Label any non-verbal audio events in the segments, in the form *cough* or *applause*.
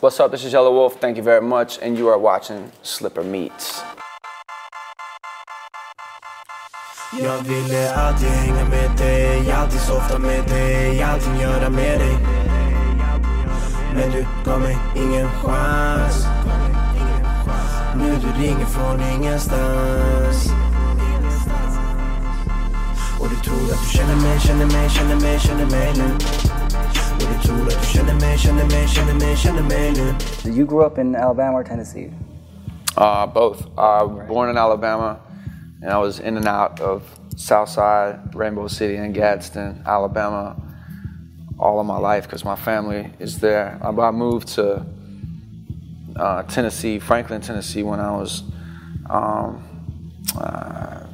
What's up? This is Yelawolf. Thank you very much. And you are watching Slipper Meets. Jag ville alltid hänga med dig, alltid softa med dig, göra med dig Men du gav mig ingen chans Nu du ringer från ingenstans Och du tror att du känner mig, känner mig, känner mig, känner mig nu Did you grew up in Alabama or Tennessee? Uh, both. I uh, Born in Alabama, and I was in and out of Southside, Rainbow City, and Gadsden, Alabama, all of my life because my family is there. I I moved to uh, Tennessee, Franklin, Tennessee, when I was um, uh,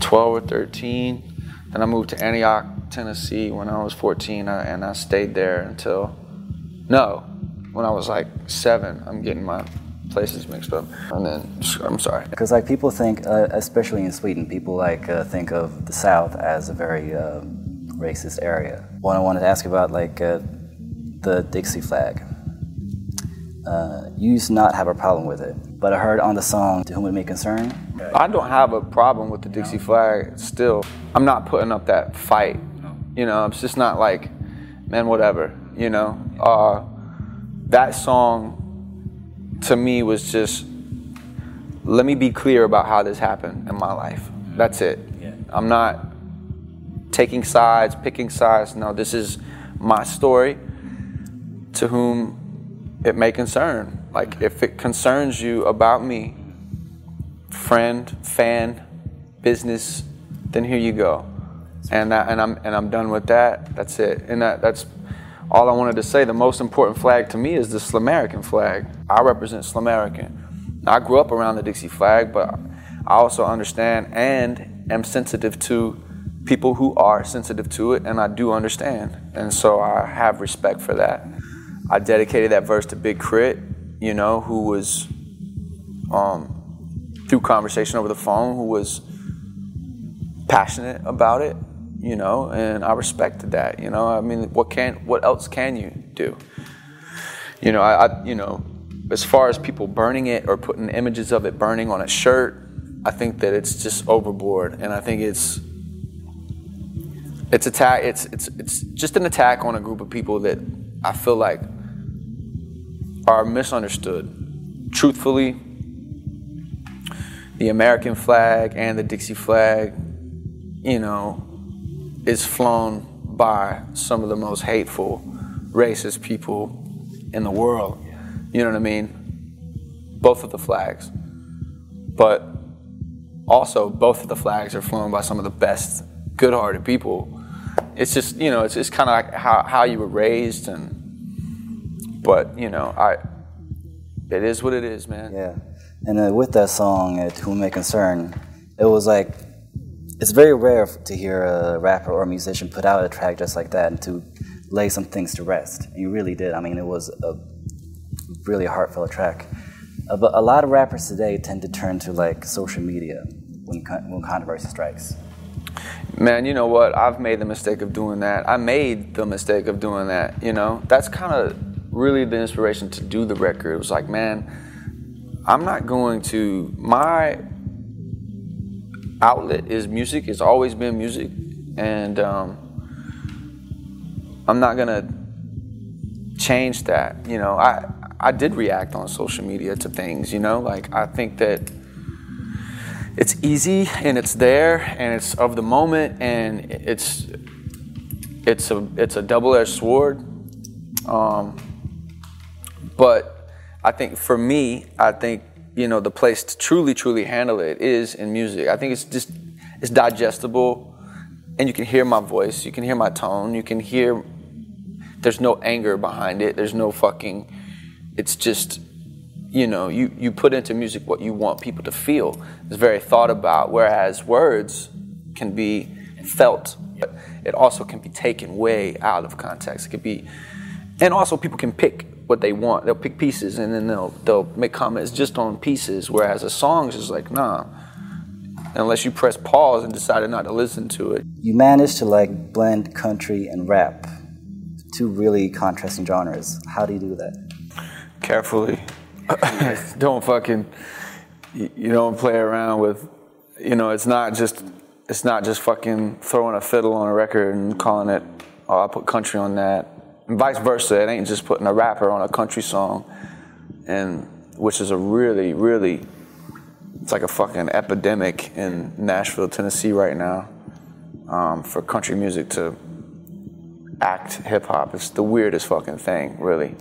12 or 13. Then I moved to Antioch, Tennessee, when I was 14, uh, and I stayed there until no, when I was like seven. I'm getting my places mixed up. And then I'm sorry. Because like people think, uh, especially in Sweden, people like uh, think of the South as a very uh, racist area. What I wanted to ask about like uh, the Dixie flag. Uh, you used to not have a problem with it, but I heard on the song "To Whom It May Concern." I don't have a problem with the Dixie flag still. I'm not putting up that fight. You know, it's just not like, man, whatever. You know, uh, that song to me was just, let me be clear about how this happened in my life. That's it. I'm not taking sides, picking sides. No, this is my story to whom it may concern. Like, if it concerns you about me, friend, fan, business, then here you go. And that, and I'm and I'm done with that. That's it. And that that's all I wanted to say. The most important flag to me is the Slamerican flag. I represent Slamerican. I grew up around the Dixie flag, but I also understand and am sensitive to people who are sensitive to it, and I do understand. And so I have respect for that. I dedicated that verse to Big K.R.I.T., you know, who was um, through conversation over the phone, who was passionate about it, you know, and I respected that, you know. I mean, what can what else can you do? You know, I, I you know, as far as people burning it or putting images of it burning on a shirt, I think that it's just overboard, and I think it's it's attack it's it's it's just an attack on a group of people that I feel like are misunderstood. Truthfully, the American flag and the Dixie flag, you know, is flown by some of the most hateful, racist people in the world. You know what I mean? Both of the flags. But also, both of the flags are flown by some of the best, good hearted people. It's just, you know, it's just kind of like how, how you were raised. And, but, you know, I, it is what it is, man. Yeah, and uh, with that song, "To Whom May Concern," it was like it's very rare to hear a rapper or a musician put out a track just like that and to lay some things to rest. And you really did. I mean, it was a really heartfelt track. Uh, but a lot of rappers today tend to turn to like social media when when controversy strikes. Man, you know what? I've made the mistake of doing that. I made the mistake of doing that, you know? That's kind of really the inspiration to do the record. It was like, man, I'm not going to. My outlet is music, it's always been music. And um, I'm not to change that, you know? I, I did react on social media to things, you know? Like, I think that it's easy and it's there and it's of the moment and it's it's a it's a double-edged sword um, but i think for me i think you know the place to truly truly handle it is in music i think it's just it's digestible and you can hear my voice you can hear my tone you can hear there's no anger behind it there's no fucking it's just you know, you, you put into music what you want people to feel. It's very thought about, whereas words can be felt, but it also can be taken way out of context. It could be, and also people can pick what they want. They'll pick pieces and then they'll they'll make comments just on pieces. Whereas a song is just like, nah, unless you press pause and decided not to listen to it. You managed to like blend country and rap, two really contrasting genres. How do you do that? carefully. *laughs* don't fucking you, you don't play around with you know, it's not just it's not just fucking throwing a fiddle on a record and calling it oh I put country on that. And vice versa. It ain't just putting a rapper on a country song and which is a really, really it's like a fucking epidemic in Nashville, Tennessee right now. Um, for country music to act hip hop. It's the weirdest fucking thing, really.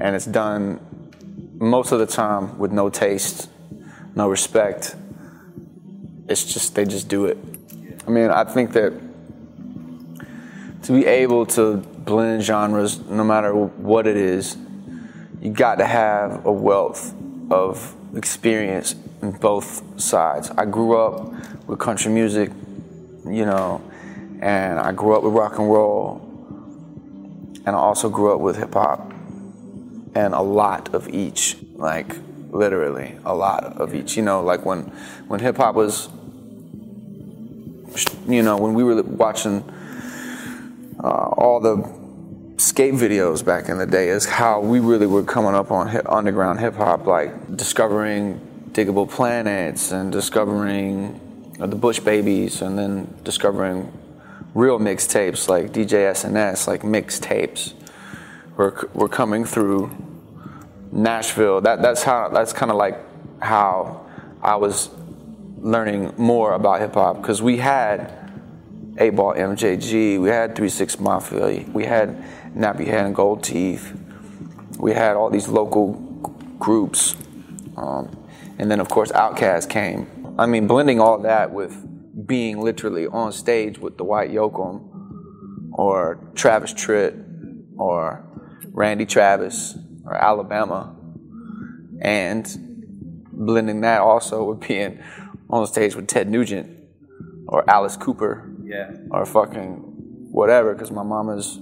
And it's done most of the time with no taste, no respect. It's just, they just do it. I mean, I think that to be able to blend genres, no matter what it is, you got to have a wealth of experience in both sides. I grew up with country music, you know, and I grew up with rock and roll, and I also grew up with hip hop, and a lot of each, like literally a lot of each. You know, like when when hip hop was, you know, when we were watching all the skate videos back in the day, is how we really were coming up on hip, underground hip hop, like discovering Diggable Planets and discovering uh, the Bush Babees, and then discovering real mixtapes like DJ SNS, like mixtapes, were were coming through Nashville. That that's how that's kind of like how I was learning more about hip hop because we had 8 Ball MJG, we had Three Six Mafia, we had Nappy Head and Gold Teeth, we had all these local groups, um, and then of course Outkast came. I mean, blending all that with being literally on stage with Dwight Yoakam or Travis Tritt or Randy Travis or Alabama, and blending that also with being on stage with Ted Nugent or Alice Cooper, Yeah. or fucking whatever, because my mama's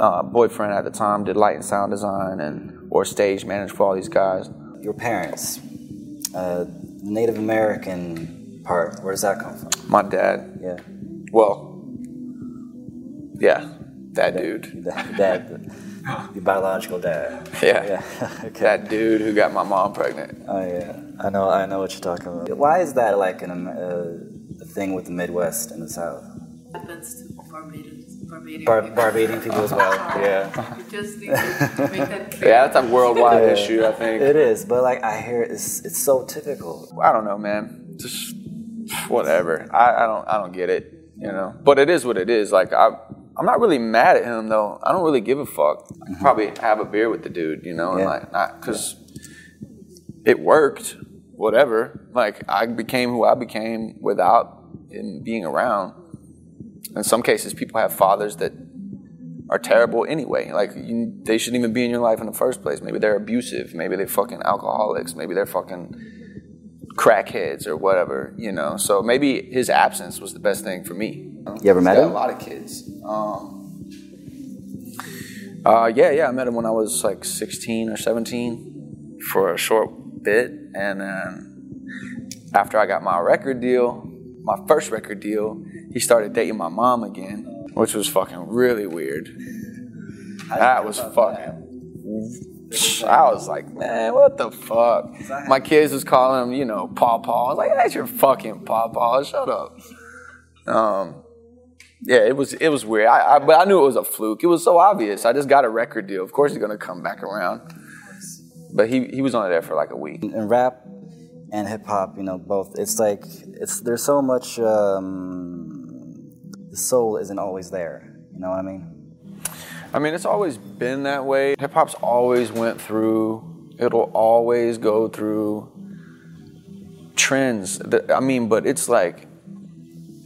uh, boyfriend at the time did light and sound design and or stage managed for all these guys. Your parents, uh, Native American part, where does that come from? My dad, Yeah. well, yeah, that dude, Dad, dad your biological dad. yeah, *laughs* Yeah. okay. that dude who got my mom pregnant. Oh yeah, I know. I know what you're talking about. Why is that like an, uh, thing with the Midwest and the South? happens to Barbadians, Barbadian Bar- people. Barbadian people as well. *laughs* Yeah. You just need to make that clear. *laughs* Yeah, that's a worldwide Yeah. issue. I think. It is, but like I hear it's it's so typical. I don't know, man. Just whatever. I, I don't I don't get it, you know. But it is what it is. Like I I'm not really mad at him though. I don't really give a fuck. I could probably have a beer with the dude, you know, and Yeah. like not because it worked. Whatever. Like I became who I became without him being around. In some cases, people have fathers that are terrible anyway. Like you, they shouldn't even be in your life in the first place. Maybe they're abusive. Maybe they're fucking alcoholics. Maybe they're fucking crackheads or whatever. You know. So maybe his absence was the best thing for me. You ever He's met him? A lot of kids. Um, uh, yeah, yeah. I met him when I was like 16 or 17 for a short bit, and then after I got my record deal, my first record deal, he started dating my mom again, which was fucking really weird. That was fucking. I was like, man, what the fuck? My kids was calling him, you know, Paw Paw. I was like, that's your fucking Paw Paw. Shut up. Um, yeah, it was it was weird. I, I but I knew it was a fluke. It was so obvious. I just got a record deal. Of course, he's gonna come back around. But he he was only there for like a week. And rap and hip hop, you know, both. It's like it's there's so much. Um, the soul isn't always there. You know what I mean? I mean, it's always been that way. Hip hop's always went through. It'll always go through trends. that- I mean, but it's like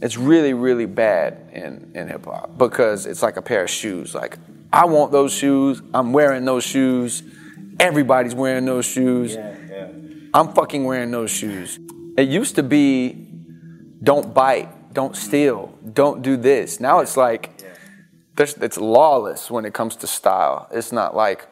it's really, really bad in in hip hop because it's like a pair of shoes. Like I want those shoes. I'm wearing those shoes. Everybody's wearing those shoes. yeah. I'm fucking wearing those shoes. It used to be don't bite, don't steal, don't do this. Now it's like there's, it's lawless when it comes to style. It's not like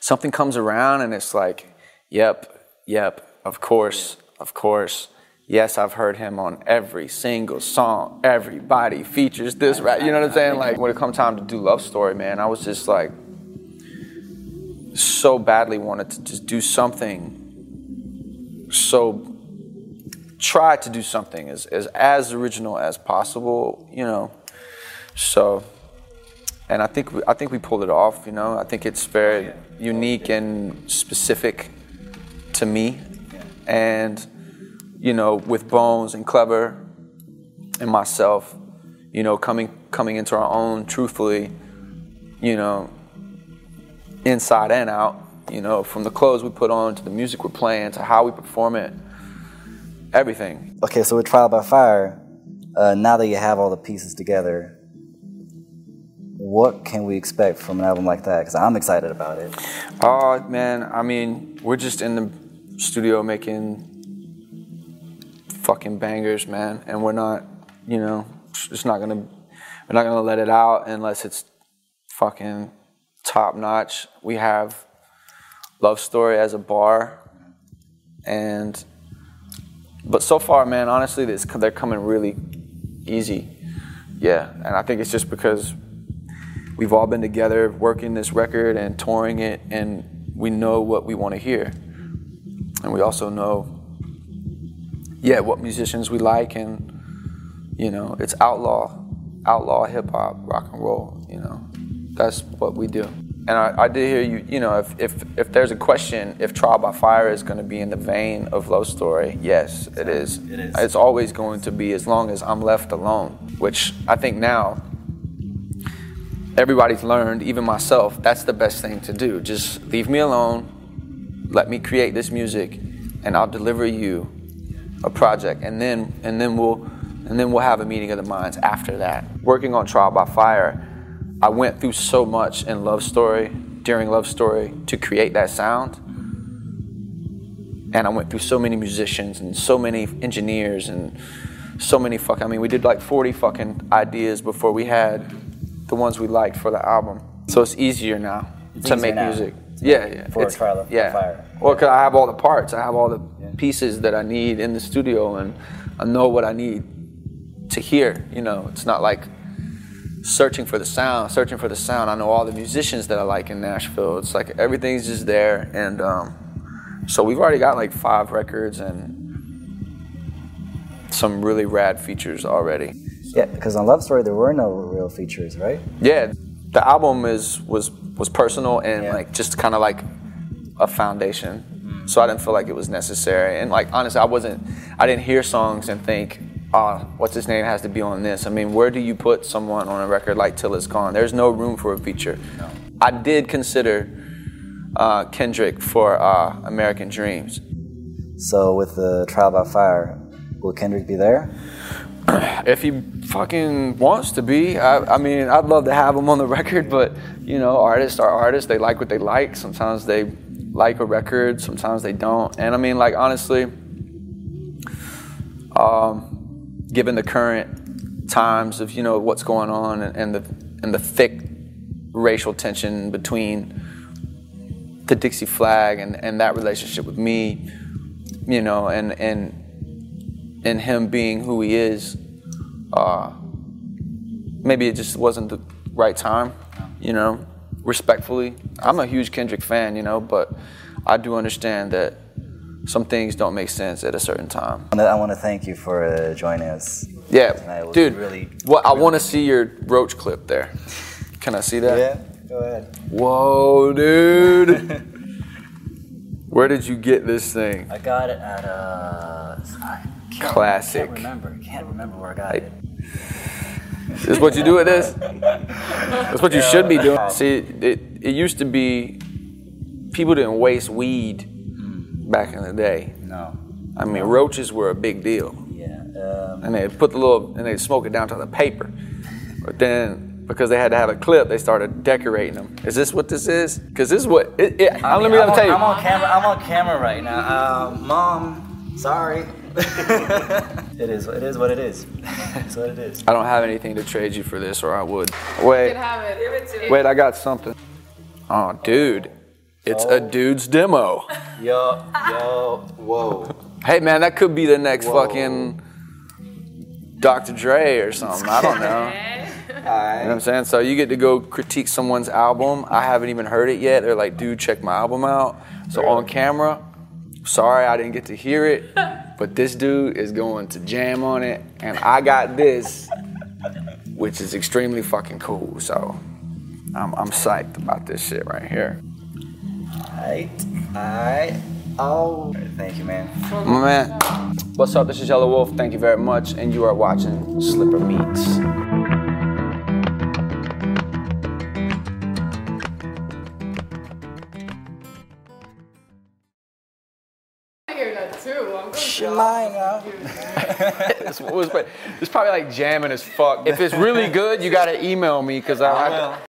something comes around and it's like, yep, yep, of course, of course. Yes, I've heard him on every single song. Everybody features this, right? You know what I'm saying? Like when it comes time to do Love Story, man, I was just like, so badly wanted to just do something so try to do something as, as as original as possible you know? So and I think we, I think we pulled it off you know? I think it's very unique and specific to me. And you know with Bones and Clever and myself you know coming coming into our own truthfully you know inside and out. You know, from the clothes we put on to the music we're playing to how we perform it, everything. Okay, so with Trial by Fire, uh, now that you have all the pieces together, what can we expect from an album like that? Because I'm excited about it. Oh man, I mean, we're just in the studio making fucking bangers, man, and we're not, you know, it's not gonna, we're not gonna let it out unless it's fucking top notch. We have Love Story as a bar, and but so far, man, honestly, they're coming really easy. Yeah, and I think it's just because we've all been together working this record and touring it, and we know what we want to hear, and we also know, yeah, what musicians we like, and you know, it's outlaw, outlaw hip hop, rock and roll. You know, that's what we do. And I, I did hear you, you know, if, if, if there's a question, if Trial by Fire is going to be in the vein of Love Story, yes, it is. It is. It's always going to be as long as I'm left alone, which I think now everybody's learned, even myself, that's the best thing to do. Just leave me alone, let me create this music, and I'll deliver you a project, and then and then we'll and then we'll have a meeting of the minds after that. Working on Trial by Fire, I went through so much in Love Story during Love Story to create that sound. And I went through so many musicians and so many engineers and so many fuck. I mean, we did like 40 fucking ideas before we had the ones we liked for the album. So it's easier now It's to easier make now. music. Yeah, yeah. For It's- Trial of yeah. Fire. Well, because I have all the parts, I have all the pieces that I need in the studio, and I know what I need to hear. You know, it's not like searching for the sound, searching for the sound. I know all the musicians that I like in Nashville. It's like everything's just there, and um, so we've already got like five records and some really rad features already. Yeah, because on Love Story there were no real features, right? Yeah, the album is was was personal and Yeah. like just kind of like a foundation. So I didn't feel like it was necessary. And like honestly, I wasn't. I didn't hear songs and think, "Ah, what's his name has to be on this." I mean, where do you put someone on a record like "Till It's Gone"? There's no room for a feature. I did consider uh, Kendrick for uh, American Dreams. So with the Trial by Fire, will Kendrick be there? *clears throat* if he fucking wants to be. I, I mean, I'd love to have him on the record, but you know, artists are artists. They like what they like. Sometimes they like a record, sometimes they don't. And I mean, like honestly, um, given the current times of you know what's going on and, and the and the thick racial tension between the Dixie Flag and, and that relationship with me, you know, and and and him being who he is, uh, maybe it just wasn't the right time, you know, respectfully. I'm a huge Kendrick fan, you know, but I do understand that some things don't make sense at a certain time. I want to thank you for uh, joining us. Yeah, dude, really- what, I want to see your roach clip there. Can I see that? Yeah, go ahead. Whoa, dude. *laughs* Where did you get this thing? I got it at uh, I can't, Classic. Can't remember. Can't remember where I got it. This is what you do with this? *laughs* That's what you should be doing. See, it, it used to be people didn't waste weed back in the day. No. I mean, roaches were a big deal. Yeah. Um, And they'd put the little, and they'd smoke it down to the paper. But then, because they had to have a clip, they started decorating them. Is this what this is? Because this is what, it, it, I let mean, me I'm let me tell on, you. I'm on camera. I'm on camera right now. Uh, Mom, sorry. *laughs* it is. It is what it is. *laughs* it's what it is. I don't have anything to trade you for this, or I would. You Wait, can have it. Give it to me. wait, I got something. Oh, dude. It's oh. a dude's demo. Yo, yo, whoa. Hey man, that could be the next fucking Dr. Dre or something. I don't know. *laughs* You know what I'm saying? So you get to go critique someone's album. I haven't even heard it yet. They're like, dude, check my album out. So on camera, sorry I didn't get to hear it, but this dude is going to jam on it, and I got this, which is extremely fucking cool. So I'm, I'm psyched about this shit right here. Alright. Alright. Oh. Thank you, man. My man, what's up? This is Yelawolf. Thank you very much, and you are watching Slipper Meets. I hear that too. I'm going Mine now. It's, it was- it's probably like jamming as fuck. If it's really good, you gotta email me because I, I,